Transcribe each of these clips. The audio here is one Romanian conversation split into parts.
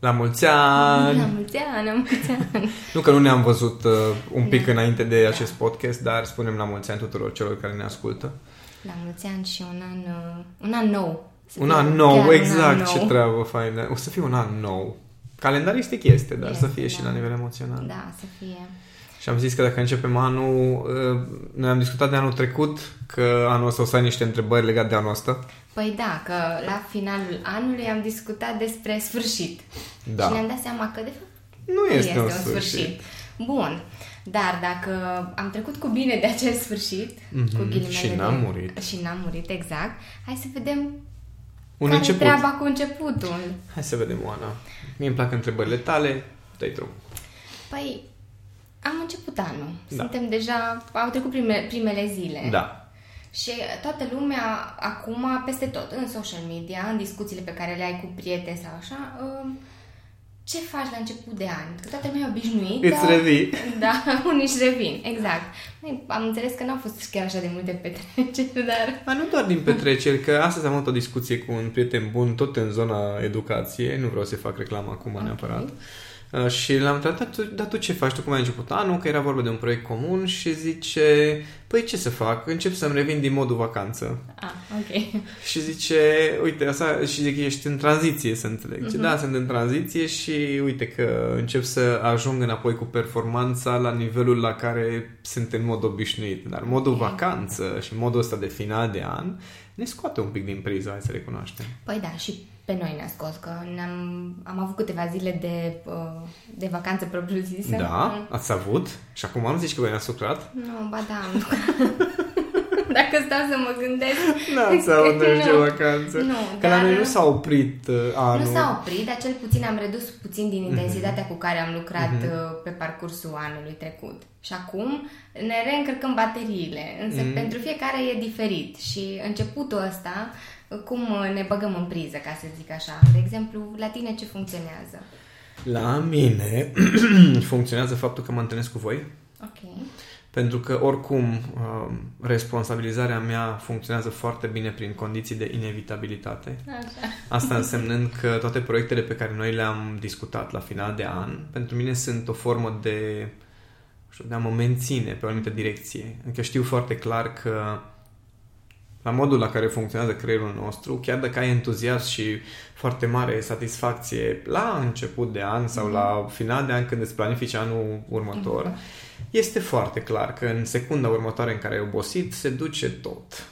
La mulți ani! La mulți ani, la mulți ani! Nu că nu ne-am văzut uh, un pic da. înainte de acest podcast, dar spunem la mulți ani tuturor celor care ne ascultă. La mulți ani și un an, uh, un an nou. Să un an nou, exact, an nou. ce treabă faină. O să fie un an nou. Calendaristic este, dar este, să fie da. și la nivel emoțional. Da, să fie. Și am zis că dacă începem anul, uh, noi am discutat de anul trecut că anul ăsta o să ai niște întrebări legate de anul ăsta. Păi da, că la finalul anului am discutat despre sfârșit. Da. Și ne-am dat seama că de fapt nu este, este un sfârșit. sfârșit. Bun. Dar dacă am trecut cu bine de acest sfârșit, mm-hmm. cu ghilimele Și n-am de... murit. Și n-am murit, exact. Hai să vedem un care început. treaba cu începutul. Hai să vedem, Oana. Mie îmi plac întrebările tale. Dai drum. Păi, am început anul. Da. Suntem deja... Au trecut prime, primele zile. Da. Și toată lumea acum, peste tot, în social media, în discuțiile pe care le ai cu prieteni sau așa, um, ce faci la început de an? Că toată lumea e obișnuit. Îți dar, revii. Da, unii își revin, exact. Am înțeles că nu au fost chiar așa de multe petreceri, dar... A, nu doar din petreceri, că astăzi am avut o discuție cu un prieten bun, tot în zona educației, nu vreau să fac reclamă acum okay. neapărat. Uh, și l-am întrebat, dar tu ce faci? Tu cum ai început anul? Că era vorba de un proiect comun și zice, păi ce să fac? Încep să-mi revin din modul vacanță. Ah, ok. Și zice, uite, asta, și zic, ești în tranziție, să înțeleg. Uh-huh. Da, sunt în tranziție și uite că încep să ajung înapoi cu performanța la nivelul la care sunt în mod obișnuit. Dar modul okay. vacanță și modul ăsta de final de an ne scoate un pic din priză, hai să recunoaștem. Păi da, și pe noi ne-a scos, că ne-am, am avut câteva zile de, uh, de vacanță propriu-zisă. Da? Ați avut? Și acum nu zici că voi ne-ați lucrat? Nu, ba da, am Dacă stau să mă gândesc... Nu ați avut nicio vacanță. Nu, că dar... la noi nu s-a oprit uh, anul. Nu s-a oprit, dar cel puțin am redus puțin din mhm. intensitatea mm-hmm. cu care am lucrat mm-hmm. pe parcursul anului trecut. Și acum ne reîncărcăm bateriile, însă mm-hmm. pentru fiecare e diferit și începutul ăsta cum ne băgăm în priză, ca să zic așa. De exemplu, la tine ce funcționează? La mine funcționează faptul că mă întâlnesc cu voi. Ok. Pentru că, oricum, um, responsabilizarea mea funcționează foarte bine prin condiții de inevitabilitate. Așa. Asta însemnând că toate proiectele pe care noi le-am discutat la final de an, pentru mine sunt o formă de, știu, de a mă menține pe o anumită direcție. Încă știu foarte clar că la modul la care funcționează creierul nostru, chiar dacă ai entuziasm și foarte mare satisfacție la început de an sau mm-hmm. la final de an când îți planifici anul următor, mm-hmm. este foarte clar că în secunda următoare în care ai obosit, se duce tot.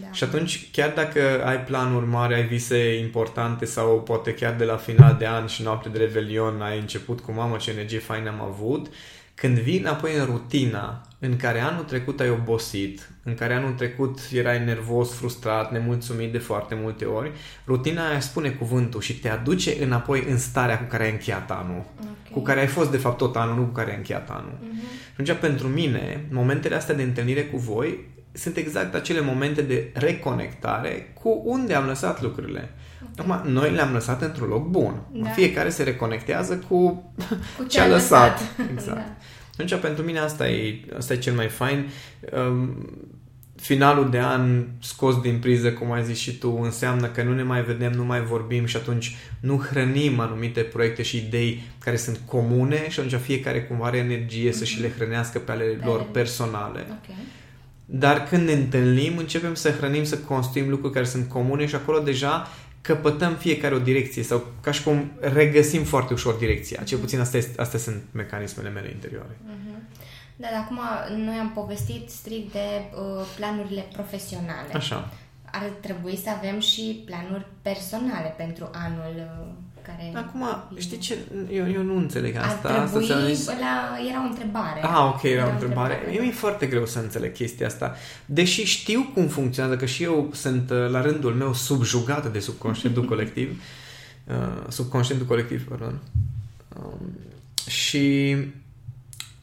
Da. Și atunci, chiar dacă ai planuri mari, ai vise importante sau poate chiar de la final de an și noapte de revelion ai început cu mamă ce energie faină am avut, când vii înapoi în rutina în care anul trecut ai obosit, în care anul trecut erai nervos, frustrat, nemulțumit de foarte multe ori, rutina aia spune cuvântul și te aduce înapoi în starea cu care ai încheiat anul. Okay. Cu care ai fost, de fapt, tot anul, nu cu care ai încheiat anul. Uh-huh. Și atunci, pentru mine, momentele astea de întâlnire cu voi sunt exact acele momente de reconectare cu unde am lăsat lucrurile. Okay. Acum, noi le-am lăsat într-un loc bun. Da. Fiecare se reconectează cu, cu ce a lăsat. lăsat. Exact. da. Atunci, pentru mine asta e, asta e cel mai fain. Um, finalul de an scos din priză, cum ai zis și tu, înseamnă că nu ne mai vedem, nu mai vorbim și atunci nu hrănim anumite proiecte și idei care sunt comune și atunci fiecare cumva are energie să și le hrănească pe ale lor personale. Okay. Dar când ne întâlnim, începem să hrănim, să construim lucruri care sunt comune și acolo deja căpătăm fiecare o direcție sau ca și cum regăsim foarte ușor direcția. Cel puțin astea, este, astea sunt mecanismele mele interioare. Uh-huh. Dar acum noi am povestit strict de uh, planurile profesionale. Așa. Ar trebui să avem și planuri personale pentru anul uh, care... Acum, știi ce? Eu, eu nu înțeleg asta. Ar trebui, asta zis... la, era o întrebare. Ah, ok, era, era o întrebare. întrebare. Mie mi-e foarte greu să înțeleg chestia asta. Deși știu cum funcționează, că și eu sunt uh, la rândul meu subjugată de subconștientul colectiv. Uh, subconștientul colectiv, pardon. Um, și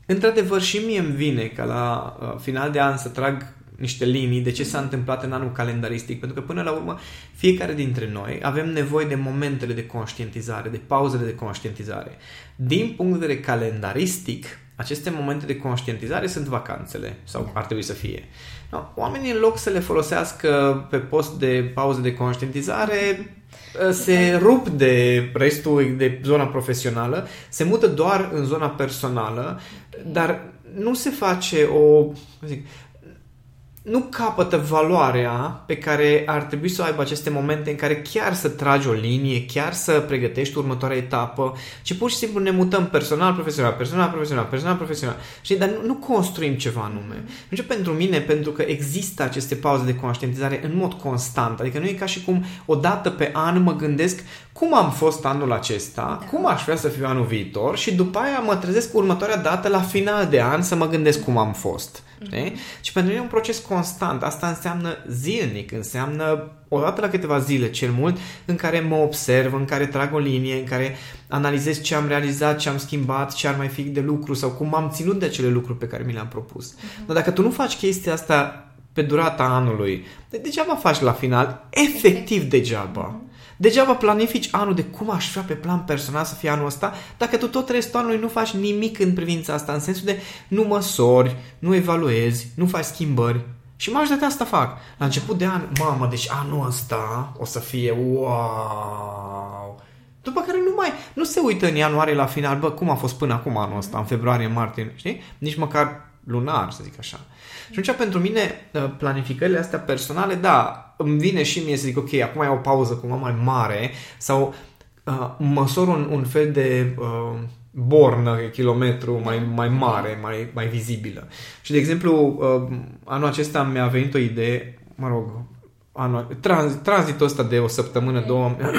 într-adevăr și mie îmi vine ca la uh, final de an să trag niște linii de ce s-a întâmplat în anul calendaristic, pentru că până la urmă fiecare dintre noi avem nevoie de momentele de conștientizare, de pauzele de conștientizare. Din punct de vedere calendaristic, aceste momente de conștientizare sunt vacanțele, sau da. ar trebui să fie. No, oamenii, în loc să le folosească pe post de pauză de conștientizare, ă, se rup de restul de zona profesională, se mută doar în zona personală, dar nu se face o, zic, nu capătă valoarea pe care ar trebui să o aibă aceste momente în care chiar să tragi o linie, chiar să pregătești următoarea etapă, ci pur și simplu ne mutăm personal, profesional, personal, profesional, personal, profesional. Și dar nu, nu construim ceva anume. Deci pentru mine, pentru că există aceste pauze de conștientizare în mod constant, adică nu e ca și cum o dată pe an mă gândesc cum am fost anul acesta, da. cum aș vrea să fiu anul viitor și după aia mă trezesc cu următoarea dată la final de an să mă gândesc cum am fost. Știi? Și pentru mine e un proces constant. Asta înseamnă zilnic, înseamnă o dată la câteva zile cel mult, în care mă observ, în care trag o linie, în care analizez ce am realizat, ce am schimbat, ce ar mai fi de lucru sau cum am ținut de acele lucruri pe care mi le-am propus. Uh-huh. Dar dacă tu nu faci chestia asta pe durata anului, de degeaba faci la final, efectiv degeaba. Uh-huh. Degeaba planifici anul de cum aș vrea pe plan personal să fie anul ăsta, dacă tu tot restul anului nu faci nimic în privința asta, în sensul de nu măsori, nu evaluezi, nu faci schimbări. Și majoritatea asta fac. La început de an, mamă, deci anul ăsta o să fie wow. După care nu mai, nu se uită în ianuarie la final, bă, cum a fost până acum anul ăsta, în februarie, martie, știi? Nici măcar lunar, să zic așa. Și atunci, pentru mine, ă, planificările astea personale, da, îmi vine și mie să zic, ok, acum ai o pauză cumva mai mare sau uh, măsor un, un fel de uh, bornă, kilometru mai, mai mare, mai, mai vizibilă. Și, de exemplu, uh, anul acesta mi-a venit o idee, mă rog, anul, trans, tranzitul ăsta de o săptămână, două, mi-a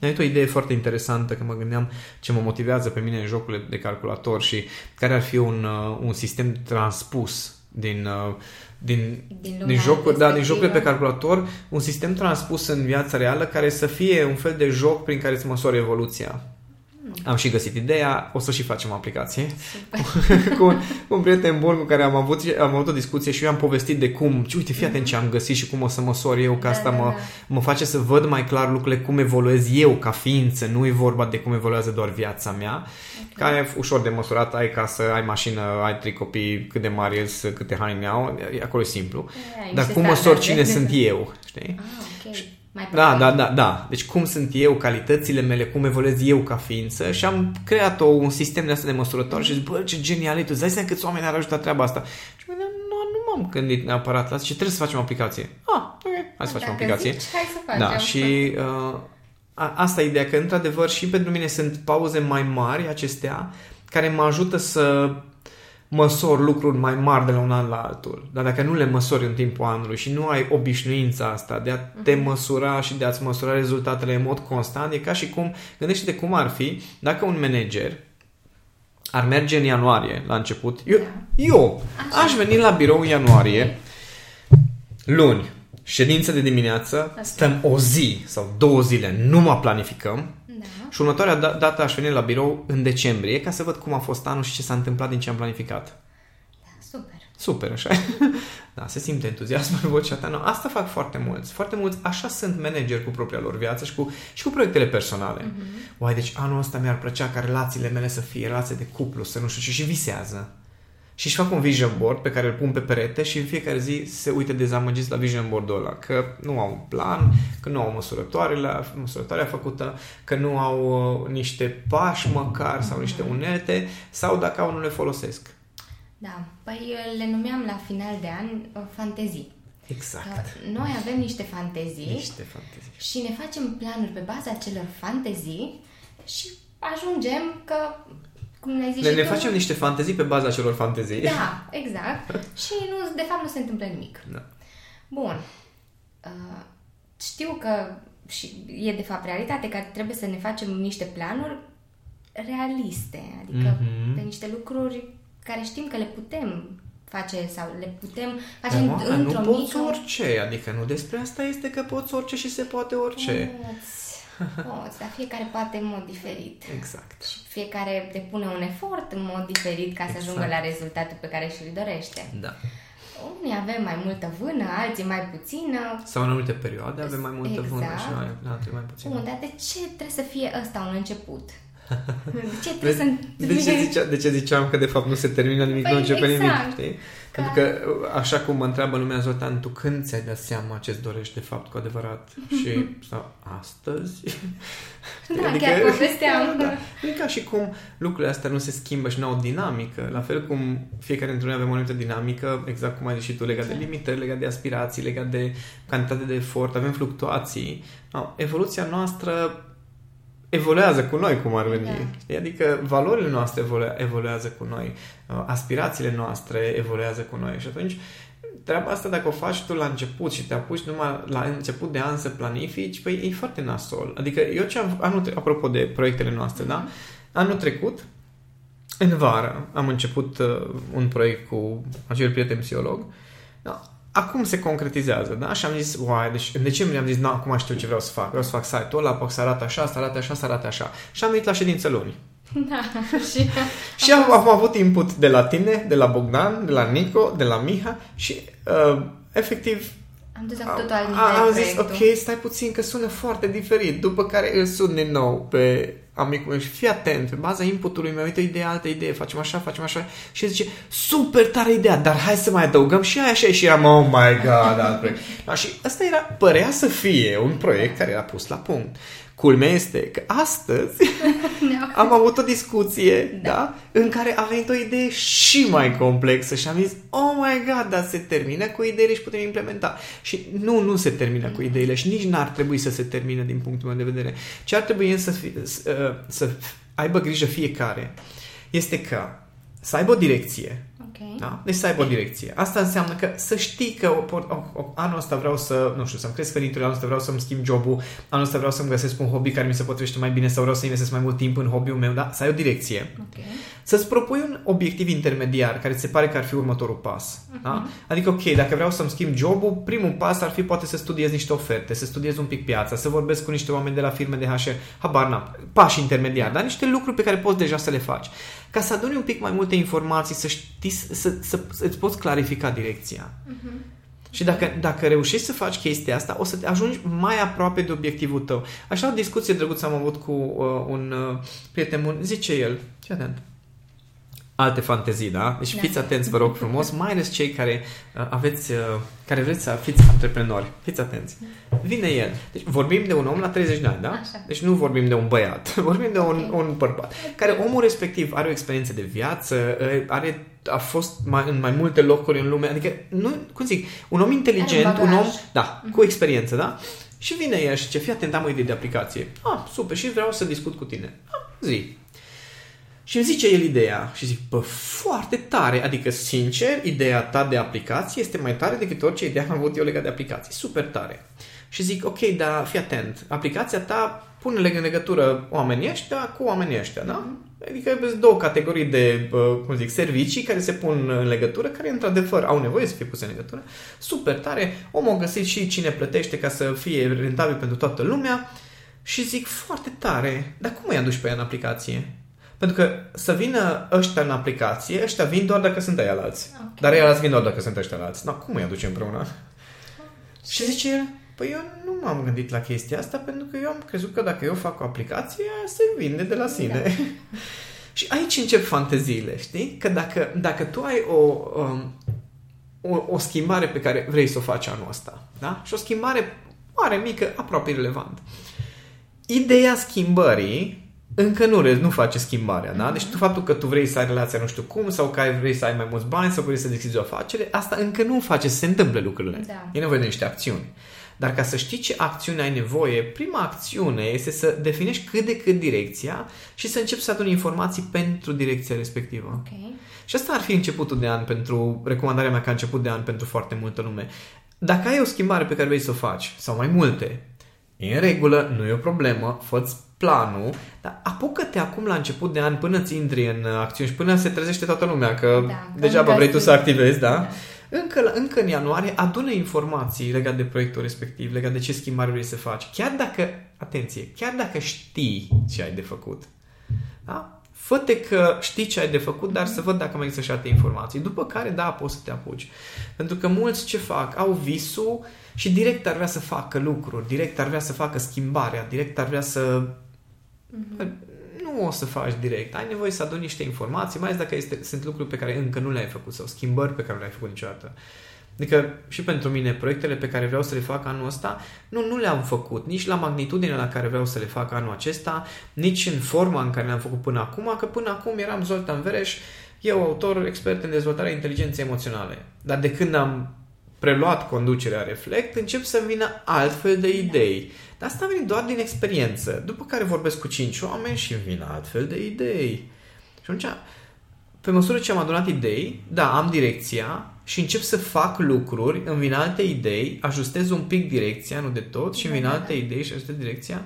venit o idee foarte interesantă că mă gândeam ce mă motivează pe mine în jocurile de calculator și care ar fi un, un sistem transpus din, uh, din, din, din jocuri, da, din jocurile pe calculator, un sistem transpus în viața reală care să fie un fel de joc prin care să măsoare evoluția. Am și găsit ideea, o să și facem aplicație. cu, un, cu un prieten bun cu care am avut, am avut o discuție și eu am povestit de cum, ci uite, fii atent ce am găsit și cum o să măsor eu, că da, asta da, mă, da. mă face să văd mai clar lucrurile, cum evoluez eu ca ființă, nu e vorba de cum evoluează doar viața mea, okay. care e ușor de măsurat, ai casă, ai mașină, ai trei copii, cât de mari sunt, câte haine au, acolo e simplu. Yeah, Dar cum măsor cine sunt eu, știi? Ah, okay. Mai da, da, da, da. Deci cum sunt eu, calitățile mele, cum evoluez eu ca ființă și am creat o, un sistem de asta de măsurător și zic, bă, ce genial e tu, îți dai seama câți oameni ar ajuta treaba asta. Și mă nu, nu m-am gândit neapărat la și trebuie să facem o aplicație. Ah, ok, hai să facem o aplicație. Zici, hai să facem. Da, și uh, a, asta e ideea, că într-adevăr și pentru mine sunt pauze mai mari acestea care mă ajută să măsori lucruri mai mari de la un an la altul. Dar dacă nu le măsori în timpul anului și nu ai obișnuința asta de a te mhm. măsura și de a-ți măsura rezultatele în mod constant, e ca și cum, gândește-te cum ar fi dacă un manager ar merge în ianuarie la început. Eu, eu aș veni la birou în ianuarie, luni, ședință de dimineață, stăm o zi sau două zile, nu mă planificăm, da. Și următoarea da- dată aș veni la birou în decembrie ca să văd cum a fost anul și ce s-a întâmplat din ce am planificat. Da, super. Super, așa Da, se simte entuziasm în vocea ta. No, asta fac foarte mulți. Foarte mulți așa sunt manageri cu propria lor viață și cu, și cu proiectele personale. Mm-hmm. Uai, deci anul ăsta mi-ar plăcea ca relațiile mele să fie relații de cuplu, să nu știu ce, și visează și își fac un vision board pe care îl pun pe perete și în fiecare zi se uită dezamăgiți la vision board-ul ăla, că nu au un plan, că nu au măsurătoarele, măsurătoarea făcută, că nu au uh, niște pași măcar sau niște unelte sau dacă au nu le folosesc. Da, păi le numeam la final de an uh, fantezii. Exact. Că noi avem niște fantezii, niște fantezii și ne facem planuri pe baza acelor fantezii și ajungem că cum le-ai zis ne, ne tu, facem niște fantezii pe baza celor fantezii. Da, exact. și nu, de fapt nu se întâmplă nimic. Da. Bun. Uh, știu că și e de fapt realitate că trebuie să ne facem niște planuri realiste, adică mm-hmm. pe niște lucruri care știm că le putem face sau le putem face Dar, într-o nu mică... poți orice, adică nu despre asta este că poți orice și se poate orice. Poți Poți, dar fiecare poate în mod diferit. Exact. Și fiecare depune un efort în mod diferit ca exact. să ajungă la rezultatul pe care și-l dorește. Da. Unii avem mai multă vână, alții mai puțină. Sau în anumite perioade avem mai multă exact. vână și mai, alții mai puțină. Bun, dar de ce trebuie să fie ăsta un început? De ce trebuie să... De ce, zicea, de ce ziceam că de fapt nu se termină nimic, Păi, nu începe exact. nimic, știi? Ca- Pentru că, așa cum mă întreabă lumea, Zoltan, tu când ți-ai dat seama ce-ți dorești de fapt cu adevărat? Și, sau, astăzi? Da, chiar povesteam. Da, da. Nu e ca și cum lucrurile astea nu se schimbă și nu au o dinamică. La fel cum fiecare dintre noi avem o anumită dinamică, exact cum ai zis și tu, legat de limitări, legat de aspirații, legat de cantitate de efort, avem fluctuații. No, evoluția noastră evoluează cu noi, cum ar veni. Da. Știi? Adică valorile noastre evolu- evoluează cu noi, uh, aspirațiile noastre evoluează cu noi și atunci treaba asta dacă o faci tu la început și te apuci numai la început de an să planifici, păi e foarte nasol. Adică eu ce am, anul, tre- apropo de proiectele noastre, da? Anul trecut, în vară, am început uh, un proiect cu acel prieten psiholog. Da, acum se concretizează, da? Și am zis, uai, deci în decembrie am zis, nu, acum știu ce vreau să fac. Vreau să fac site-ul ăla, să arate așa, să arate așa, să arate așa. Și am venit la ședință luni. Da, și... Și am, am avut input de la tine, de la Bogdan, de la Nico, de la Miha și uh, efectiv Am dus cu am, totul alt am, am zis, proiectul. ok, stai puțin că sună foarte diferit. După care îl sun din nou pe amicul meu și fii atent, pe baza inputului meu, uite o idee, altă idee, facem așa, facem așa și el zice, super tare idea, dar hai să mai adăugăm și aia, și aia. și eram, oh my god, alt proiect. Da, și ăsta era, părea să fie un proiect care era pus la punct. Culmea este că astăzi Ne-au- am avut o discuție, da. da, în care a venit o idee și mai complexă și am zis, oh my god, dar se termină cu ideile și putem implementa. Și nu, nu se termină cu ideile și nici n-ar trebui să se termine din punctul meu de vedere. Ce ar trebui însă să, fie, să, să aibă grijă fiecare este că să aibă o direcție, Ok. da? Deci să aibă o direcție. Asta înseamnă că să știi că o, o, o, anul ăsta vreau să, nu știu, să-mi cresc veniturile, anul ăsta vreau să-mi schimb jobul, anul ăsta vreau să-mi găsesc un hobby care mi se potrivește mai bine sau vreau să investesc mai mult timp în hobby-ul meu, da? Să ai o direcție. Ok. Să-ți propui un obiectiv intermediar care ți se pare că ar fi următorul pas. Da? Adică, ok, dacă vreau să-mi schimb jobul, primul pas ar fi poate să studiez niște oferte, să studiez un pic piața, să vorbesc cu niște oameni de la firme de HR, habar n-am, pași intermediari, dar niște lucruri pe care poți deja să le faci. Ca să aduni un pic mai multe informații, să știi, să, să, să îți poți clarifica direcția. Și dacă, dacă reușești să faci chestia asta, o să te ajungi mai aproape de obiectivul tău. Așa o discuție drăguță am avut cu uh, un uh, prieten bun. Zice el, ce atent, alte fantezii, da? Deci Da. fiți atenți, vă rog frumos, mai ales cei care uh, aveți, uh, care vreți să fiți antreprenori. Fiți atenți. Vine el. Deci vorbim de un om la 30 de ani, da? Așa. Deci nu vorbim de un băiat, vorbim de un, Ok. un bărbat. Care omul respectiv are o experiență de viață, uh, are a fost mai, în mai multe locuri în lume, adică, nu, cum zic, un om inteligent, Are un bagaj. om, da, cu experiență, da? Și vine el și ce fii atent, am o idee de aplicație. Ah, super, și vreau să discut cu tine. Ah, zi. Și îmi zice el ideea și zic, bă, foarte tare, adică sincer, ideea ta de aplicație este mai tare decât orice idee am avut eu legat de aplicații, super tare. Și zic, ok, dar fii atent, aplicația ta pune în legătură oamenii ăștia cu oamenii ăștia, da? Adică sunt două categorii de, bă, cum zic, servicii care se pun în legătură, care într-adevăr au nevoie să fie puse în legătură. Super tare, omul a găsit și cine plătește ca să fie rentabil pentru toată lumea și zic, foarte tare, dar cum îi aduci pe ea în aplicație? Pentru că să vină ăștia în aplicație, ăștia vin doar dacă sunt aia alți. Ok. Dar ei alți vin doar dacă sunt ăștia alți. No, cum îi aduce împreună? Și zice el, păi eu nu m-am gândit la chestia asta pentru că eu am crezut că dacă eu fac o aplicație, aia se vinde de la sine. Da. și aici încep fanteziile, știi? Că dacă, dacă tu ai o, um, o, o schimbare pe care vrei să o faci anul ăsta, da? Și o schimbare mare, mică, aproape irrelevant. Ideea schimbării încă nu, re- nu face schimbarea, da? Deci tu faptul că tu vrei să ai relația nu știu cum sau că ai- vrei să ai mai mulți bani sau că vrei să deschizi o afacere, asta încă nu face să se întâmple lucrurile. Da. E nevoie de niște acțiuni. Dar ca să știi ce acțiune ai nevoie, prima acțiune este să definești cât de cât direcția și să începi să aduni informații pentru direcția respectivă. Ok. Și asta ar fi începutul de an pentru recomandarea mea ca început de an pentru foarte multă lume. Dacă ai o schimbare pe care vrei să o faci, sau mai multe, e în regulă, nu e o problemă, fă planul, dar apucă-te acum la început de an până ți intri în acțiuni și până se trezește toată lumea, că Da, că degeaba încă vrei tu să sunt- activezi, da? Da. Încă, la- încă în ianuarie adună informații legate de proiectul respectiv, legate de ce schimbare vrei să faci. Chiar dacă, atenție, chiar dacă știi ce ai de făcut. Da? Fă-te că știi ce ai de făcut, dar să văd dacă mai există și alte informații. După care, da, poți să te apuci. Pentru că mulți ce fac? Au visul și direct ar vrea să facă lucruri, direct ar vrea să facă schimbarea, direct ar vrea să... Nu nu o să faci direct. Ai nevoie să aduni niște informații, mai ales dacă este, sunt lucruri pe care încă nu le-ai făcut sau schimbări pe care nu le-ai făcut niciodată. Adică și pentru mine, proiectele pe care vreau să le fac anul ăsta, nu, nu le-am făcut, nici la magnitudinea la care vreau să le fac anul acesta, nici în forma în care le-am făcut până acum, că până acum eram Zoltan Vereș, eu autor expert în dezvoltarea inteligenței emoționale. Dar de când am preluat conducerea Reflect, încep să vină altfel de idei. Dar asta a venit doar din experiență. După care vorbesc cu cinci oameni și vin altfel de idei. Și atunci, pe măsură ce am adunat idei, da, am direcția și încep să fac lucruri, îmi vin alte idei, ajustez un pic direcția, nu de tot, și îmi vin alte idei și ajustez direcția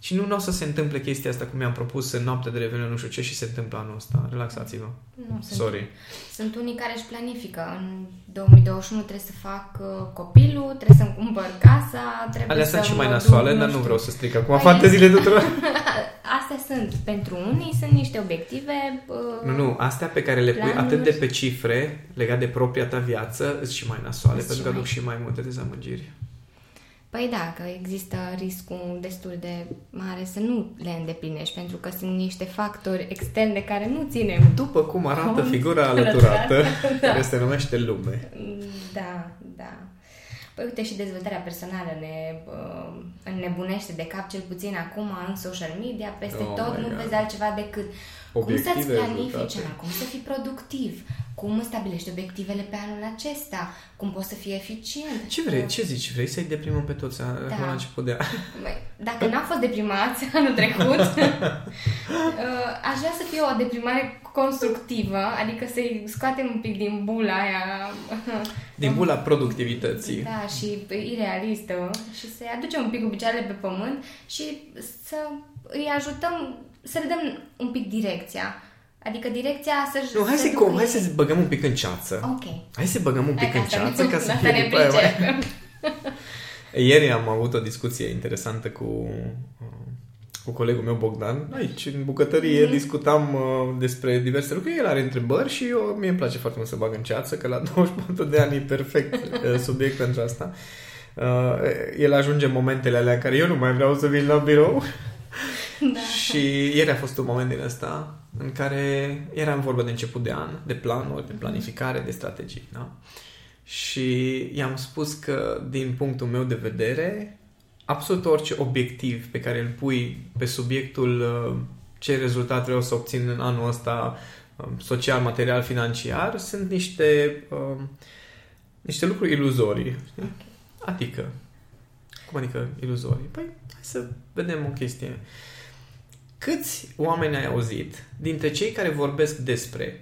și nu, nu o să se întâmple chestia asta cum mi-am propus în noaptea de revenire, nu știu ce, și se întâmplă anul ăsta. Relaxați-vă. Nu, sunt, Sorry. Sunt unii care își planifică. În 2021 trebuie să fac uh, copilul, trebuie să-mi cumpăr casa, trebuie Alea să sunt și mai mă nasoale, duc, dar nu știu. vreau să stric acum Păi- fanteziile tuturor. Astea sunt. Pentru unii sunt niște obiective... Uh, Nu, nu, astea pe care le pui Planuri. atât de pe cifre, legat de propria ta viață, sunt și mai nasoale, Sunt pentru că și aduc mai- și mai multe dezamăgiri. Păi da, că există riscul destul de mare să nu le îndeplinești, pentru că sunt niște factori externe care nu ținem. După cum arată Cont figura alăturată, da. care se numește lume. Da, da. Păi uite și dezvoltarea personală ne uh, înnebunește de cap, cel puțin acum în social media, peste Oh tot my nu God. vezi altceva decât cum Obiective, să-ți planifici rezultate. anul, cum să fii productiv, cum stabilești obiectivele pe anul acesta, cum poți să fii eficient. Ce vrei? Ce zici? Vrei să-i deprimăm pe toți acum Da. la început de an? Băi, Dacă n-am fost deprimați anul trecut, uh, aș vrea să fie o deprimare constructivă, adică să-i scoatem un pic din bula aia Din bula productivității. Da, și irealistă și să-i aducem un pic cu picioarele pe pământ și să îi ajutăm, să le dăm un pic direcția. Adică direcția să-și... Nu, hai să să-i ducă com, hai ei. să băgăm un pic în ceață. Ok. Hai să băgăm un pic Hai în că asta ceață nu- ca să asta fie ne după aia mai... pricepem. Ieri am avut o discuție interesantă cu, cu colegul meu Bogdan. Aici, în bucătărie, Mhm. discutam uh, despre diverse lucruri. El are întrebări și eu, mie îmi place foarte mult să bag în ceață, că la 24 de ani e perfect uh, subiect pentru asta. Uh, el ajunge în momentele alea în care eu nu mai vreau să vin la birou. Da. Și ieri a fost un moment din ăsta în care eram vorba de început de an, de planuri, de planificare, de strategii. Da? Și i-am spus că, din punctul meu de vedere, absolut orice obiectiv pe care îl pui pe subiectul uh, ce rezultat vreau să obțin în anul ăsta um, social, material, financiar, sunt niște, um, niște lucruri iluzorii. știi? Adică, cum adică iluzorii? Păi, hai să vedem o chestie. Câți oameni ai auzit dintre cei care vorbesc despre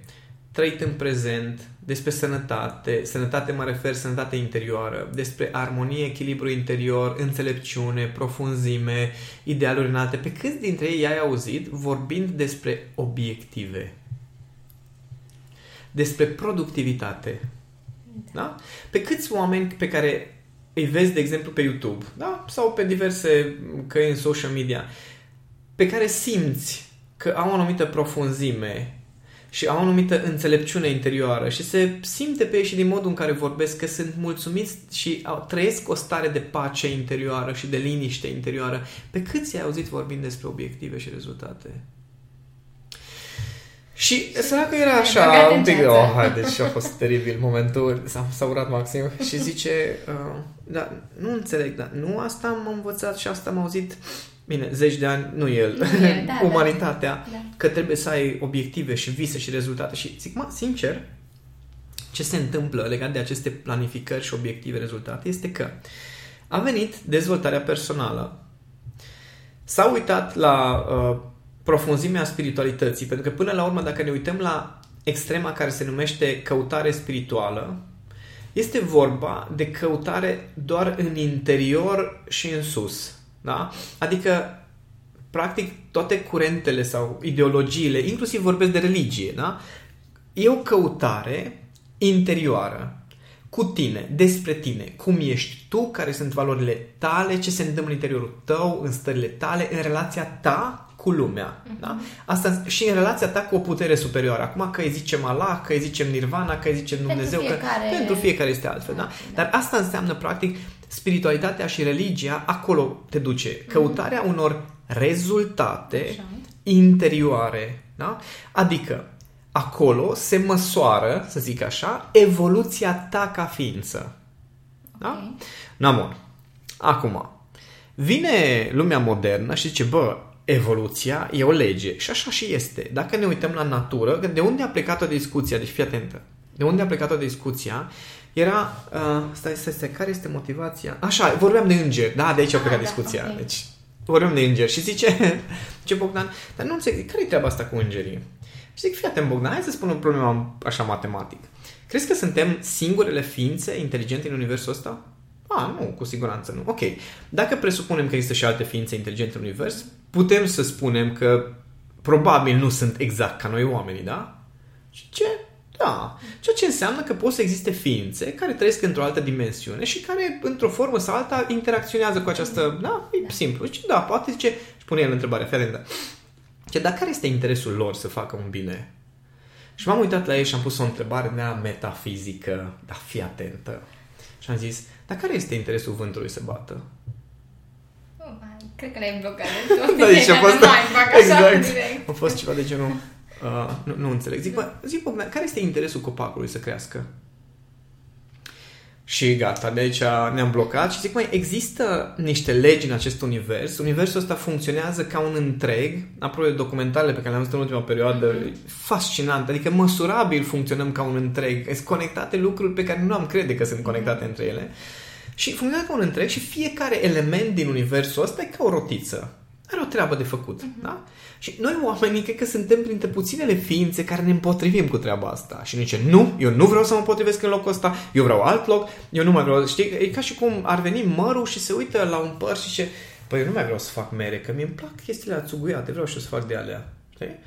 trăit în prezent, despre sănătate, sănătate mă refer sănătate interioară, despre armonie, echilibru interior, înțelepciune, profunzime, idealuri înalte, pe câți dintre ei ai auzit vorbind despre obiective? Despre productivitate. Da? Pe câți oameni pe care îi vezi, de exemplu, pe YouTube da? sau pe diverse căi în social media, pe care simți că au o anumită profunzime și au o anumită înțelepciune interioară și se simte pe ei și din modul în care vorbesc că sunt mulțumiți și au, trăiesc o stare de pace interioară și de liniște interioară. Pe cât ai auzit vorbind despre obiective și rezultate? Și săracă era Ai așa, băgat în un pic, ceață. oh, hai, deci a fost teribil momentul, s-a, s-a urat maxim și zice, uh, da, nu înțeleg, dar nu asta am învățat și asta am auzit, bine, zeci de ani, nu el, Nu el, da, umanitatea, Da. că trebuie să ai obiective și vise și rezultate și zic, mă, sincer, ce se întâmplă legat de aceste planificări și obiective rezultate este că a venit dezvoltarea personală, s-a uitat la uh, profunzimea spiritualității, pentru că până la urmă, dacă ne uităm la extrema care se numește căutare spirituală, este vorba de căutare doar în interior și în sus. Da? Adică, practic, toate curentele sau ideologiile, inclusiv vorbesc de religie, da? e o căutare interioară cu tine, despre tine, cum ești tu, care sunt valorile tale, ce se întâmplă în interiorul tău, în stările tale, în relația ta cu lumea. Da? Asta și în relația ta cu o putere superioară. Acum că îi zicem Allah, că îi zicem Nirvana, că îi zicem Pentru Dumnezeu, fiecare- că pentru fiecare este altfel. Da? Da. Dar asta înseamnă, practic, spiritualitatea și religia, acolo te duce. Căutarea unor rezultate Așa. interioare. Da? Adică, acolo se măsoară, să zic așa, evoluția ta ca ființă. Da? Okay. Na, bun. Acum, vine lumea modernă și zice, bă, evoluția e o lege. Și așa și este. Dacă ne uităm la natură, de unde a plecat o discuție? Deci fii atentă. De unde a plecat o discuția? Era, uh, stai, stai, stai, care este motivația? Așa, vorbeam de îngeri, da, de aici a plecat ah, da, discuția. Okay. Deci, vorbeam de îngeri și zice, ce Bogdan, dar nu înțeleg, care e treaba asta cu îngerii? Și zic, fii atent, Bogdan, hai să spun o problemă așa matematic. Crezi că suntem singurele ființe inteligente în universul ăsta? A, nu, cu siguranță nu. Ok. Dacă presupunem că există și alte ființe inteligente în univers, putem să spunem că probabil nu sunt exact ca noi oamenii, da? Și ce? Da. Ceea ce înseamnă că pot să existe ființe care trăiesc într-o altă dimensiune și care, într-o formă sau alta, interacționează cu această... Da? E da. simplu. Și da, poate zice... Și pune el întrebarea, fii atentă. Ce, dar care este interesul lor să facă un bine? Și m-am uitat la ei și am pus o întrebare mea metafizică, dar fii atentă. Și am zis, dar care este interesul vântului să bată? Oh, cred că l-ai blocat de tot. da, deci a fost, exact, a fost ceva de genul, uh, nu, nu înțeleg. Zic, bă, zic, bă, care este interesul copacului să crească? Și gata, de aici ne-am blocat și zic, mai există niște legi în acest univers. Universul ăsta funcționează ca un întreg. Apropo de documentarele pe care le-am văzut în ultima perioadă, mm-hmm. fascinant. Adică măsurabil funcționăm ca un întreg. Sunt conectate lucruri pe care nu am crede că sunt conectate mm-hmm. între ele. Și funcționează ca un întreg și fiecare element din universul ăsta e ca o rotiță. Are o treabă de făcut. Mm-hmm. Da? Și noi oamenii cred că suntem printre puținele ființe care ne împotrivim cu treaba asta. Și ne zice, nu, eu nu vreau să mă împotrivesc în locul ăsta, eu vreau alt loc, eu nu mai vreau, știi, e ca și cum ar veni mărul și se uită la un păr și zice, păi eu nu mai vreau să fac mere, că mi-e plac chestiile ațuguiate, vreau și eu să fac de alea. Știi?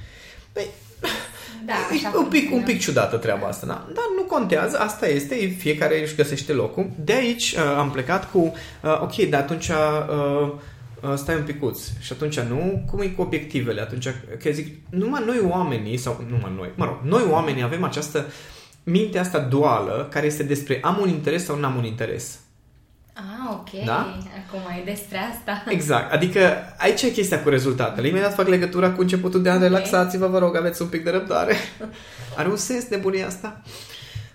Păi, da, e un pic, un pic ciudată treaba asta, da? Dar nu contează, asta este, fiecare își găsește locul. De aici uh, am plecat cu, uh, ok, dar atunci uh, Uh, stai un picuț. Și atunci nu, cum e cu obiectivele? Atunci, că zic, numai noi oamenii, sau numai noi, mă rog, noi oamenii avem această minte asta duală care este despre am un interes sau nu am un interes. Ah, ok. Da? Acum e despre asta. Exact. Adică aici e chestia cu rezultatele. Imediat fac legătura cu începutul de an. Okay. Relaxați-vă, vă rog, aveți un pic de răbdare. Are un sens nebunia asta?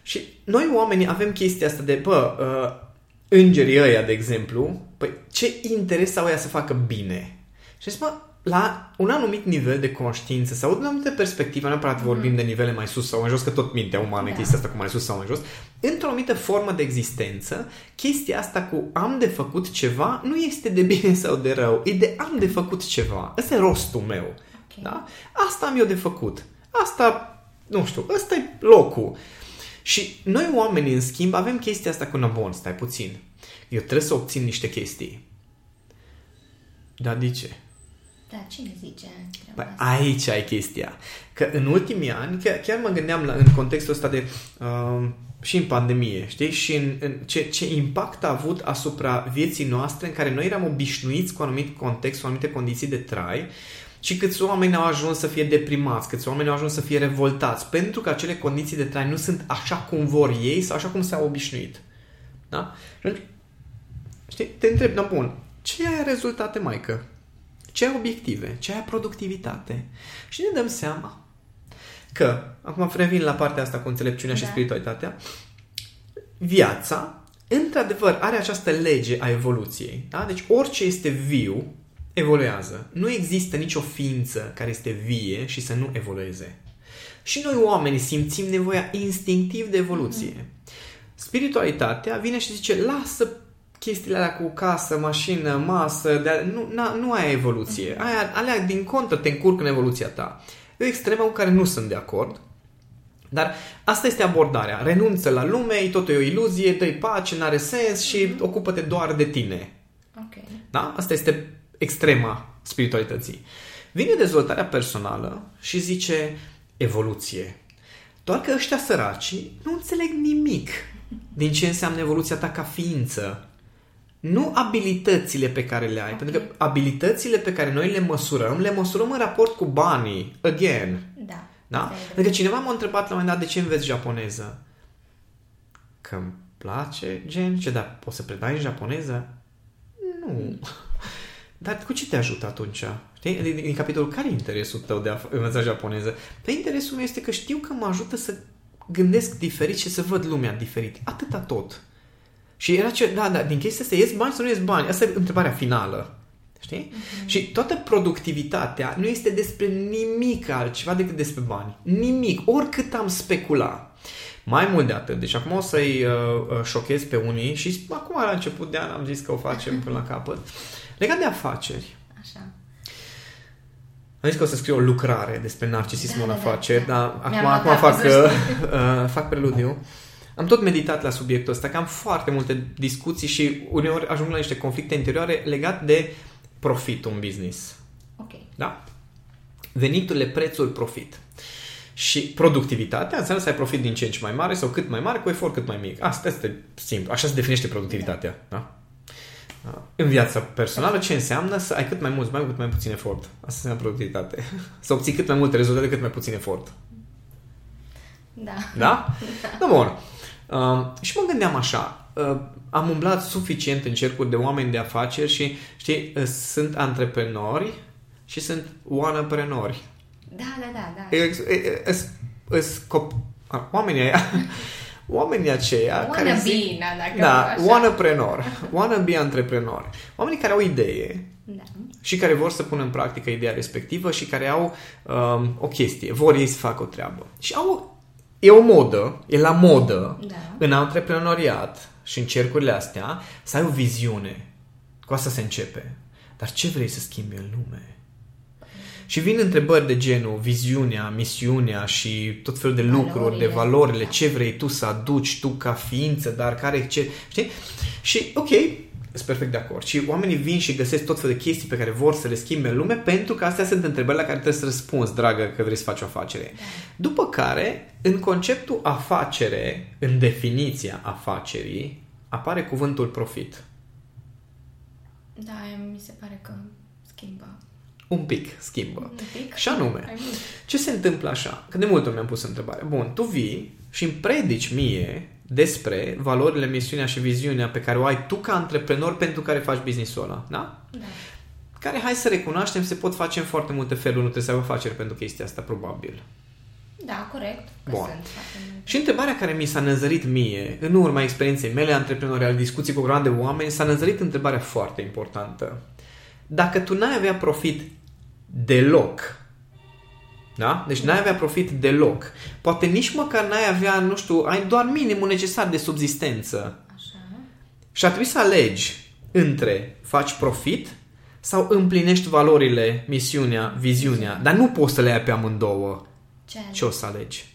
Și noi oamenii avem chestia asta de, bă, uh, îngerii ăia, de exemplu, păi ce interes au ea să facă bine? Și zic, mă, la un anumit nivel de conștiință sau de o anumită perspectivă, nu neapărat mm. vorbim de nivele mai sus sau mai jos, că tot mintea umană da. chestia asta cu mai sus sau mai jos, într-o anumită formă de existență, chestia asta cu am de făcut ceva nu este de bine sau de rău, e de am de făcut ceva. Ăsta e rostul meu. Okay. Da? Asta am eu de făcut. Asta, nu știu, ăsta e locul. Și noi oamenii, în schimb, avem chestia asta cu bun, stai puțin. Eu trebuie să obțin niște chestii. Dar de ce? Da, cine zice? Păi, aici ai chestia. Că în ultimii ani, chiar, chiar mă gândeam la, în contextul ăsta de uh, și în pandemie, știi? Și în, în ce, ce impact a avut asupra vieții noastre în care noi eram obișnuiți cu un anumit context, cu anumite condiții de trai și câți oameni au ajuns să fie deprimați, câți oameni au ajuns să fie revoltați, pentru că acele condiții de trai nu sunt așa cum vor ei sau așa cum s-au obișnuit. Da? Și atunci, știi, te întreb, da, bun, ce ai rezultate, maică? Ce ai obiective? Ce ai productivitate? Și ne dăm seama că, acum revin la partea asta cu înțelepciunea da. și spiritualitatea, viața, într-adevăr, are această lege a evoluției. Da? Deci orice este viu evoluează. Nu există nicio ființă care este vie și să nu evolueze. Și noi oamenii simțim nevoia instinctiv de evoluție. Mm-hmm. Spiritualitatea vine și zice, lasă chestiile alea cu casă, mașină, masă, de nu, na, nu ai evoluție. Mm-hmm. Aia, alea din contră te încurcă în evoluția ta. E o extremă cu care nu sunt de acord. Dar asta este abordarea. Renunță la lume, e tot o iluzie, dă pace, n-are sens și mm-hmm. ocupă-te doar de tine. Okay. Da? Asta este extrema spiritualității. Vine dezvoltarea personală și zice evoluție. Doar că ăștia săraci nu înțeleg nimic din ce înseamnă evoluția ta ca ființă. Nu abilitățile pe care le ai, okay. pentru că abilitățile pe care noi le măsurăm, le măsurăm în raport cu banii. Again. Da. Da? Pentru că cineva m-a întrebat la un moment dat de ce înveți japoneză. Că îmi place, gen, ce, da, poți să predai în japoneză? Nu. dar cu ce te ajută atunci? Știi? Din, din capitolul, care e interesul tău de a învăța japoneză? Pe interesul meu este că știu că mă ajută să gândesc diferit și să văd lumea diferit. Atâta tot. Și era ce, da, da, din chestia asta, ies bani sau nu ies bani? Asta e întrebarea finală. Știi? Mm-hmm. Și toată productivitatea nu este despre nimic altceva decât despre bani. Nimic. Oricât am specula. Mai mult de atât. Deci acum o să-i uh, uh șochez pe unii și acum la început de an am zis că o facem până la capăt. Legat de afaceri. Așa. Am zis că o să scriu o lucrare despre narcisismul da, în afaceri, da, da. dar acum, acum fac, uh, uh, fac preludiu. Am tot meditat la subiectul ăsta, că am foarte multe discuții și uneori ajung la niște conflicte interioare legate de profit un business. Ok. Da? Veniturile, prețul, profit. Și productivitatea înseamnă să ai profit din ce în ce mai mare sau cât mai mare cu efort cât mai mic. Asta este simplu. Așa se definește productivitatea. Da? da? În viața personală, ce înseamnă să ai cât mai mulți bani, cât mai puțin efort. Asta înseamnă productivitate. să obții cât mai multe rezultate, cât mai puțin efort. Da. Da? Da, bun. Uh, și mă gândeam așa, uh, am umblat suficient în cercuri de oameni de afaceri și, știi, uh, sunt antreprenori și sunt oanăprenori. Da, da, da. da. Oamenii aia, oamenii aceia wanna care be, zic, da, dacă da, oanăprenor, wanna antreprenor. Oamenii care au idee da. și care vor să pună în practică ideea respectivă și care au um, o chestie, vor ei să facă o treabă. Și au e o modă, e la modă da. în antreprenoriat și în cercurile astea să ai o viziune. Cu asta se începe. Dar ce vrei să schimbi în lume? Și vin întrebări de genul viziunea, misiunea și tot felul de lucruri, valorile, de valorile, da. ce vrei tu să aduci tu ca ființă, dar care, ce, știi? Și, ok, sunt perfect de acord. Și oamenii vin și găsesc tot felul de chestii pe care vor să le schimbe în lume pentru că astea sunt întrebări la care trebuie să răspunzi, dragă, că vrei să faci o afacere. Da. După care, în conceptul afacere, în definiția afacerii, apare cuvântul profit. Da, mi se pare că schimbă. Un pic schimbă. Un pic? Și anume, ce se întâmplă așa? Că de multe ori mi-am pus întrebare. Bun, tu vii și îmi predici mie despre valorile, misiunea și viziunea pe care o ai tu ca antreprenor pentru care faci business-ul ăla. Da? da. Care, hai să recunoaștem, se pot face în foarte multe feluri, nu trebuie să ai afaceri pentru chestia asta, probabil. Da, corect. Bun. Și întrebarea care mi s-a năzărit mie, în urma experienței mele antreprenoriale, discuții cu grande oameni, s-a năzărit întrebarea foarte importantă. Dacă tu n-ai avea profit deloc da? Deci n-ai avea profit deloc. Poate nici măcar n-ai avea, nu știu, ai doar minimul necesar de subzistență. Așa. Și ar trebui să alegi între faci profit sau împlinești valorile, misiunea, viziunea. Dar nu poți să le ai pe amândouă. Ce, Ce o să alegi?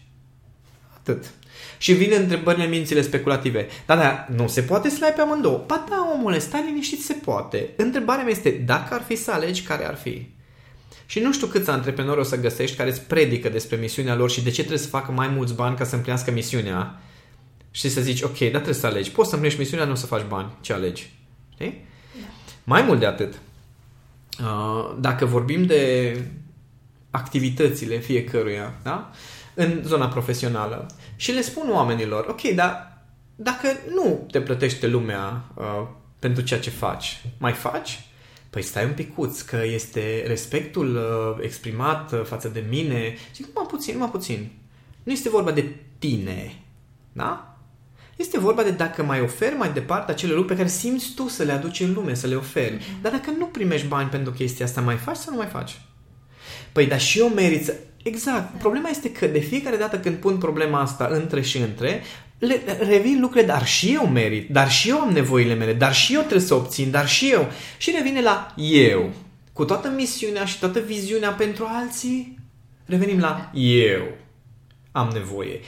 Atât. Și vin întrebările mințile speculative. Da, da, nu se poate să le ai pe amândouă. Ba da, omule, stai liniștit, se poate. Întrebarea mea este, dacă ar fi să alegi, care ar fi? Și nu știu câți antreprenori o să găsești care îți predică despre misiunea lor și de ce trebuie să facă mai mulți bani ca să împlinească misiunea. Și să zici, ok, dar trebuie să alegi. Poți să împlinești misiunea, nu să faci bani. Ce alegi? Știi? Da. Mai mult de atât, uh, dacă vorbim de activitățile fiecăruia, da? în zona profesională, și le spun oamenilor, ok, dar dacă nu te plătește lumea uh, pentru ceea ce faci, mai faci? Păi stai un picuț, că este respectul uh, exprimat uh, față de mine. Zic, numai puțin, numai puțin. Nu este vorba de tine, da? Este vorba de dacă mai oferi mai departe acele lucruri pe care simți tu să le aduci în lume, să le oferi. Mm-hmm. Dar dacă nu primești bani pentru chestia asta, mai faci sau nu mai faci? Păi, dar și eu merit să... Exact. Da. Problema este că de fiecare dată când pun problema asta între și între, le, revin lucrurile, dar și eu merit, dar și eu am nevoile mele, dar și eu trebuie să obțin, dar și eu. Și revine la eu. Cu toată misiunea și toată viziunea pentru alții, revenim la eu. Am nevoie.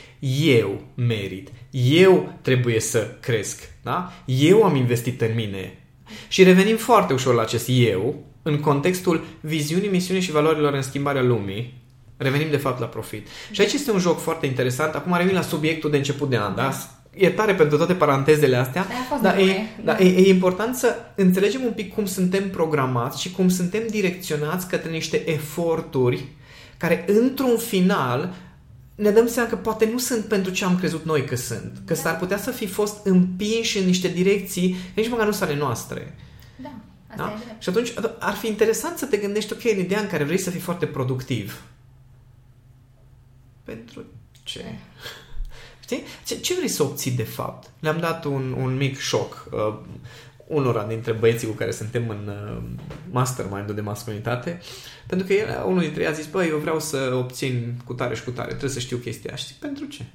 Eu merit. Eu trebuie să cresc. Da? Eu am investit în mine. Și revenim foarte ușor la acest eu, în contextul viziunii, misiunii și valorilor în schimbarea lumii, Revenim de fapt la profit. Și aici este un joc foarte interesant. Acum revin la subiectul de început de an, da? E tare pentru toate parantezele astea, dar e, da, e, e important să înțelegem un pic cum suntem programați și cum suntem direcționați către niște eforturi care, într-un final, ne dăm seama că poate nu sunt pentru ce am crezut noi că sunt. Că da. s-ar putea să fi fost împinși în niște direcții nici măcar nu sunt ale noastre. Da. Asta da? e Și atunci ar fi interesant să te gândești, ok, în ideea în care vrei să fii foarte productiv. Pentru ce? Eh. Știi? Ce, ce vrei să obții de fapt? Le-am dat un, un mic șoc uh, unora dintre băieții cu care suntem în uh, mastermind-ul de masculinitate, pentru că el, unul dintre ei a zis, băi, eu vreau să obțin cu tare și cu tare, trebuie să știu chestia. Știi pentru ce?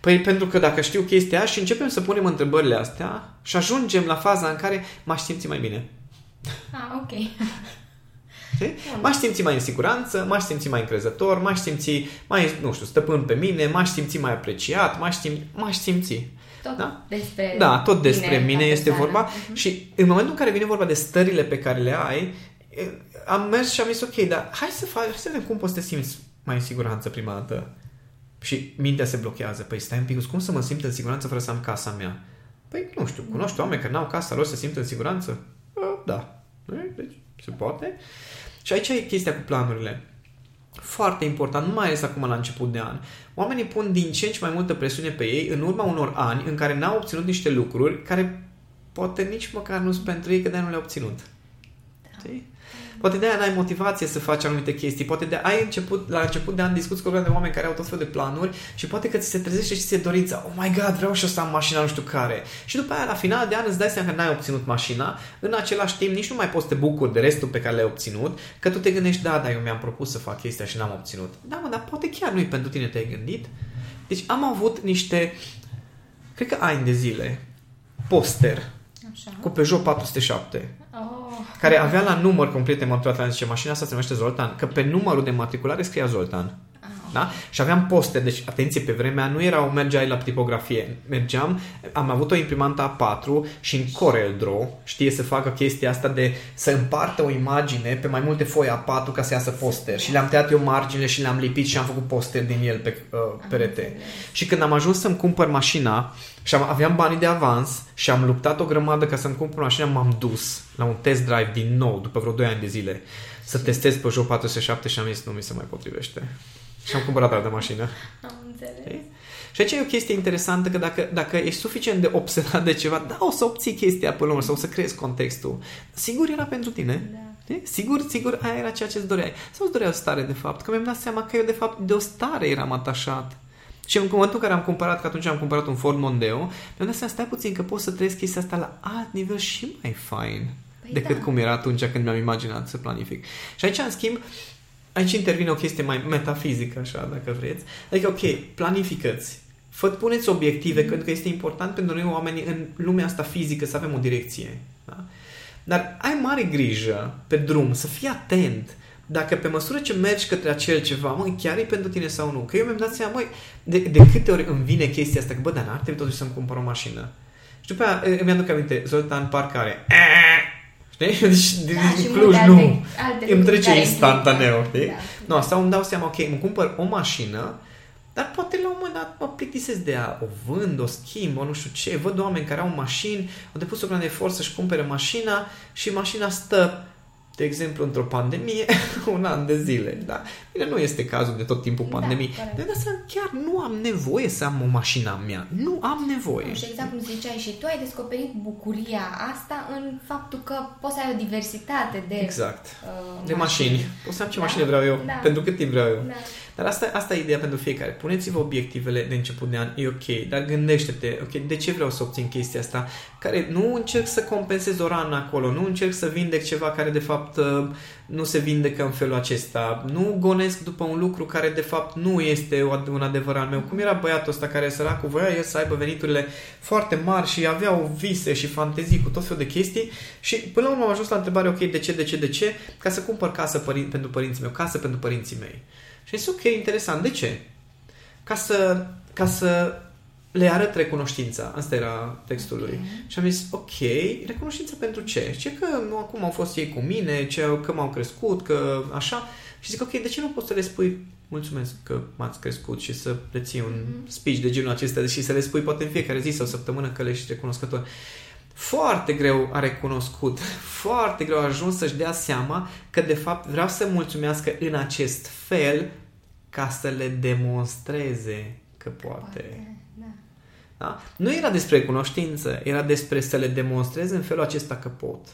Păi pentru că dacă știu chestia și începem să punem întrebările astea și ajungem la faza în care m-aș simți mai bine. Ah, ok. Știi? M-aș simți mai în siguranță, m-aș simți mai încrezător, m-aș simți mai, nu știu, stăpân pe mine, m-aș simți mai apreciat, m-aș simți, m-aș simți. Tot Da? despre Da, tot despre tine, mine ca este persoană. vorba Mhm. și în momentul în care vine vorba de stările pe care le ai, e, am mers și am zis, ok, dar hai să, fac, hai să vedem cum poți să te simți mai în siguranță prima dată. Și mintea se blochează. Păi stai un pic, cum să mă simt în siguranță fără să am casa mea? Păi nu știu, cunoști oameni care n-au casa lor să se simt în siguranță? Bă, Da. E, Deci se poate. Și aici e chestia cu planurile. Foarte important, nu mai ales acum la început de an. Oamenii pun din ce în ce mai multă presiune pe ei în urma unor ani în care n-au obținut niște lucruri care poate nici măcar nu sunt pentru ei că de-aia nu le-au obținut. Știi? Poate de-aia n-ai motivație să faci anumite chestii, poate de ai început, la început de an discuți cu o grămadă de oameni care au tot felul de planuri și poate că ți se trezește și ți se dorința, oh my god, vreau și eu să am mașina nu știu care. Și după aia, la final de an, îți dai seama că n-ai obținut mașina, în același timp nici nu mai poți să te bucuri de restul pe care le-ai obținut, că tu te gândești, da, dar eu mi-am propus să fac chestia și n-am obținut. Da, mă, dar poate chiar nu-i pentru tine, te-ai gândit. Deci am avut niște, cred că ani de zile, poster Așa. cu Peugeot 407 Oh. Care avea la număr complet matriculare, zice, mașina asta se numește Zoltan, că pe numărul de matriculare scria Zoltan. Ah, Da? Și aveam poster, deci atenție, pe vremea nu erau, mergeai la tipografie, mergeam, am avut o imprimantă A4 și în Corel Draw știe să facă chestia asta de să împartă o imagine pe mai multe foi A4 ca să iasă poster și le-am tăiat eu marginile și le-am lipit și am făcut poster din el pe uh, perete. Și când am ajuns să-mi cumpăr mașina și am, aveam banii de avans și am luptat o grămadă ca să-mi cumpăr mașina, m-am dus la un test drive din nou, după vreo 2 ani de zile, să testez Peugeot 407 și am zis, nu mi se mai potrivește. Și am cumpărat altă mașină. Am înțeles. Știi? Și aici e o chestie interesantă că dacă, dacă ești suficient de obsedat de ceva, da, o să obții chestia până la urmă sau o să creezi contextul. Sigur era pentru tine. Da. Știi? Sigur, sigur, aia era ceea ce îți doreai. Sau îți dorea o stare, de fapt? Că mi-am dat seama că eu, de fapt, de o stare eram atașat. Și în momentul în care am cumpărat, că atunci am cumpărat un Ford Mondeo, mi-am dat seama, stai puțin, că pot să trăiesc chestia asta la alt nivel și mai fain Păi decât da. cum era atunci când mi-am imaginat să planific. Și aici, în schimb, aici intervine o chestie mai metafizică, așa, dacă vreți. Adică, ok, planificați. Fă, puneți obiective, pentru că este important pentru noi oamenii în lumea asta fizică să avem o direcție. Da? Dar ai mare grijă pe drum, să fii atent. Dacă pe măsură ce mergi către acel ceva, măi, chiar e pentru tine sau nu? Că eu mi-am dat seama, măi, de, de câte ori îmi vine chestia asta, că bă, dar n-ar trebui totuși să-mi cumpăr o mașină. Și după aia îmi aduc aminte, Zoltan Parcare. Știi? Deci, din Da, și Cluj, multe nu. alte- alte Îmi lucruri trece care instantaneu, implică. știi? Da. Nu, sau îmi dau seama, ok, îmi cumpăr o mașină, dar poate la un moment dat mă plictisesc de ea, o vând, o schimb, o nu știu ce. Văd oameni care au mașini, au depus o grămadă de efort să-și cumpere mașina și mașina stă, de exemplu, într-o pandemie, un an de zile. Da? Bine, nu este cazul de tot timpul Da, pandemii. corect. de asta chiar nu am nevoie să am o mașină a mea. Nu am nevoie. Și exact cum ziceai și tu, ai descoperit bucuria asta în faptul că poți să ai o diversitate de, Exact. uh, De mașini. Pot să am ce Da. mașină vreau eu, Da. pentru cât timp vreau eu. Da. Dar asta, asta e ideea pentru fiecare. Puneți-vă obiectivele de început de an, e ok, dar gândește-te, ok, de ce vreau să obțin chestia asta? Care nu încerc să compensez o rană acolo, nu încerc să vindec ceva care de fapt uh, nu se vindecă în felul acesta, nu gonesc după un lucru care de fapt nu este o- un adevărat meu. Cum era băiatul ăsta care săracul voia el să aibă veniturile foarte mari și avea vise și fantezii cu tot felul de chestii și până la urmă am ajuns la întrebare, ok, de ce, de ce, de ce? Ca să cumpăr casă părin- pentru părinții mei, o casă pentru părinții mei. Și zis, ok, interesant. De ce? Ca să, ca să le arăt recunoștința. Asta era textul lui. Și am zis, ok, recunoștință pentru ce? Ce că nu acum au fost ei cu mine, ce, că m-au crescut, că așa. Și zic, ok, de ce nu poți să le spui mulțumesc că m-ați crescut și să le ții un speech de genul acesta și să le spui poate în fiecare zi sau săptămână că le ești recunoscător. Foarte greu a recunoscut, foarte greu a ajuns să-și dea seama că de fapt vreau să mulțumească în acest fel ca să le demonstreze că poate. Poate, da. Da? Nu era despre cunoștință, era despre să le demonstrezi în felul acesta că pot.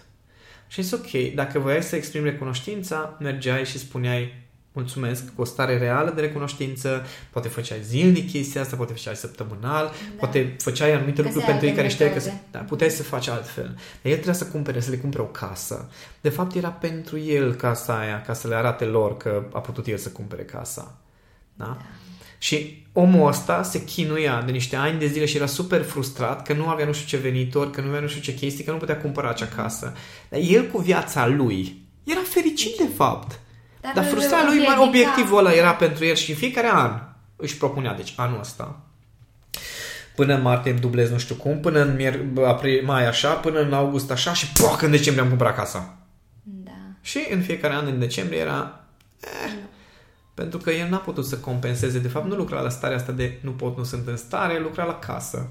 Și este ok, dacă voiai să exprimi recunoștința, mergeai și spuneai mulțumesc, cu o stare reală de recunoștință, poate făceai zilnic chestia asta, poate făceai săptămânal, da. poate făceai anumite lucruri pentru ei care știai că da, puteai să faci altfel. Dar el trebuia să cumpere, să le cumpere o casă. De fapt era pentru el casa aia, ca să le arate lor că a putut el să cumpere casa. Da? da. Și omul ăsta se chinuia de niște ani de zile și era super frustrat că nu avea nu știu ce venitor, că nu avea nu știu ce chestii, că nu putea cumpăra acea casă. Dar el cu viața lui era fericit de fapt. Dar, Dar frustrarea lui, mai obiectivul ăla era pentru el și în fiecare an își propunea, deci anul ăsta, până în martie îmi dublez nu știu cum, până în mier- april, mai așa, până în august așa și poc, în decembrie am cumpărat casa. Da. Și în fiecare an în decembrie era eh, pentru că el n-a putut să compenseze. De fapt, nu lucra la starea asta de nu pot, nu sunt în stare, lucra la casă.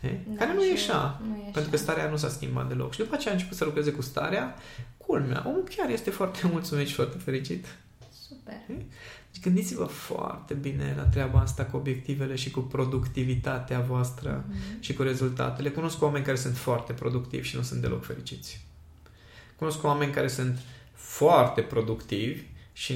Da, Care nu e așa. Nu e pentru că starea nu s-a schimbat deloc. Și după aceea a început să lucreze cu starea. Culmea, omul chiar este foarte mulțumit și foarte fericit. Super. Deci gândiți-vă foarte bine la treaba asta cu obiectivele și cu productivitatea voastră mm-hmm. și cu rezultatele. Cunosc oameni care sunt foarte productivi și nu sunt deloc fericiți. Cunosc oameni care sunt foarte productivi și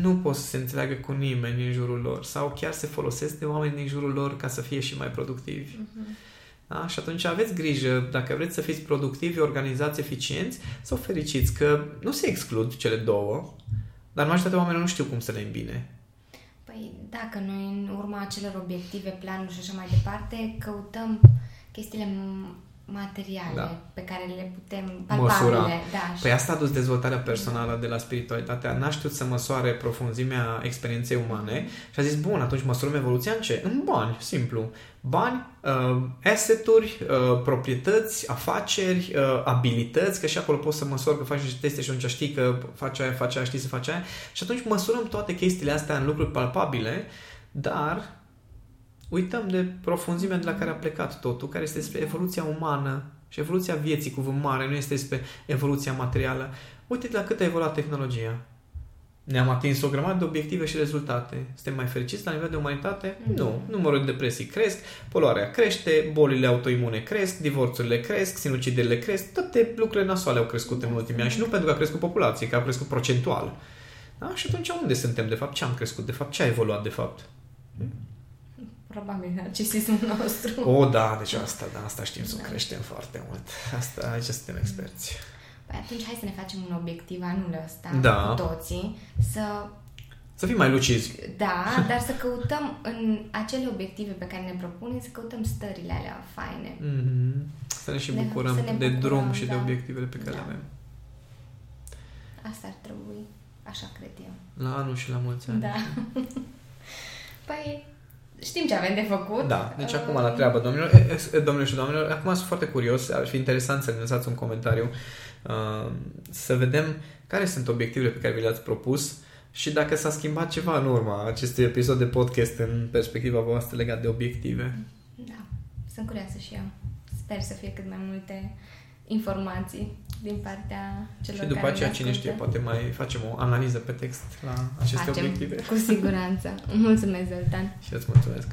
nu pot să se înțeleagă cu nimeni în jurul lor sau chiar se folosesc de oameni din jurul lor ca să fie și mai productivi. Uh-huh. Da? Și atunci aveți grijă, dacă vreți să fiți productivi, organizați, eficienți sau fericiți, că nu se exclud cele două, dar majoritatea oamenilor nu știu cum să le îmbine. Păi dacă noi în urma acelor obiective, planuri și așa mai departe, căutăm chestiile materiale da. pe care le putem palpabile. Măsura. Da, păi asta a dus dezvoltarea personală de la spiritualitatea. N-a știut să măsoare profunzimea experienței umane și a zis, bun, atunci măsurăm evoluția în ce? În bani, simplu. Bani, uh, asseturi, uh, proprietăți, afaceri, uh, abilități, că și acolo poți să măsori că faci niște teste și atunci știi că faci aia, faci aia, știi să faci aia. Și atunci măsurăm toate chestiile astea în lucruri palpabile, dar uităm de profunzimea de la care a plecat totul, care este despre evoluția umană și evoluția vieții, cuvânt mare, nu este despre evoluția materială. Uite-te la cât a evoluat tehnologia. Ne-am atins o grămadă de obiective și rezultate. Suntem mai fericiți la nivel de umanitate? Mm. Nu. Numărul de depresii cresc, poluarea crește, bolile autoimune cresc, divorțurile cresc, sinuciderile cresc, toate lucrurile nasoale au crescut în ultimii ani și nu pentru că a crescut populație, că a crescut procentual. Da? Și atunci unde suntem de fapt? Ce am crescut de fapt? Ce a evoluat de fapt? Probabil narcisismul nostru. O, da, deci asta, da, asta știm să da. creștem foarte mult. Asta, aici suntem experți. Păi atunci hai să ne facem un obiectiv anul ăsta da. cu toții, să... Să fim mai lucizi. Da, dar să căutăm în acele obiective pe care ne propunem, să căutăm stările alea faine. Mm-hmm. Să ne și bucurăm de, de bucurăm, drum și da. de obiectivele pe care da. le avem. Asta ar trebui, așa cred eu. La anul și la mulți ani. Da. păi, știm ce avem de făcut. Da, deci uh... acum la treabă, domnilor, domnilor și domnilor, acum sunt foarte curios, ar fi interesant să ne lăsați un comentariu, uh, să vedem care sunt obiectivele pe care vi le-ați propus și dacă s-a schimbat ceva în urma acestui episod de podcast în perspectiva voastră legat de obiective. Da, sunt curioasă și eu. Sper să fie cât mai multe informații din partea celor Și după aceea, cine știe, poate mai facem o analiză pe text la aceste facem, obiective. cu siguranță. Mulțumesc, Zoltan. și îți mulțumesc.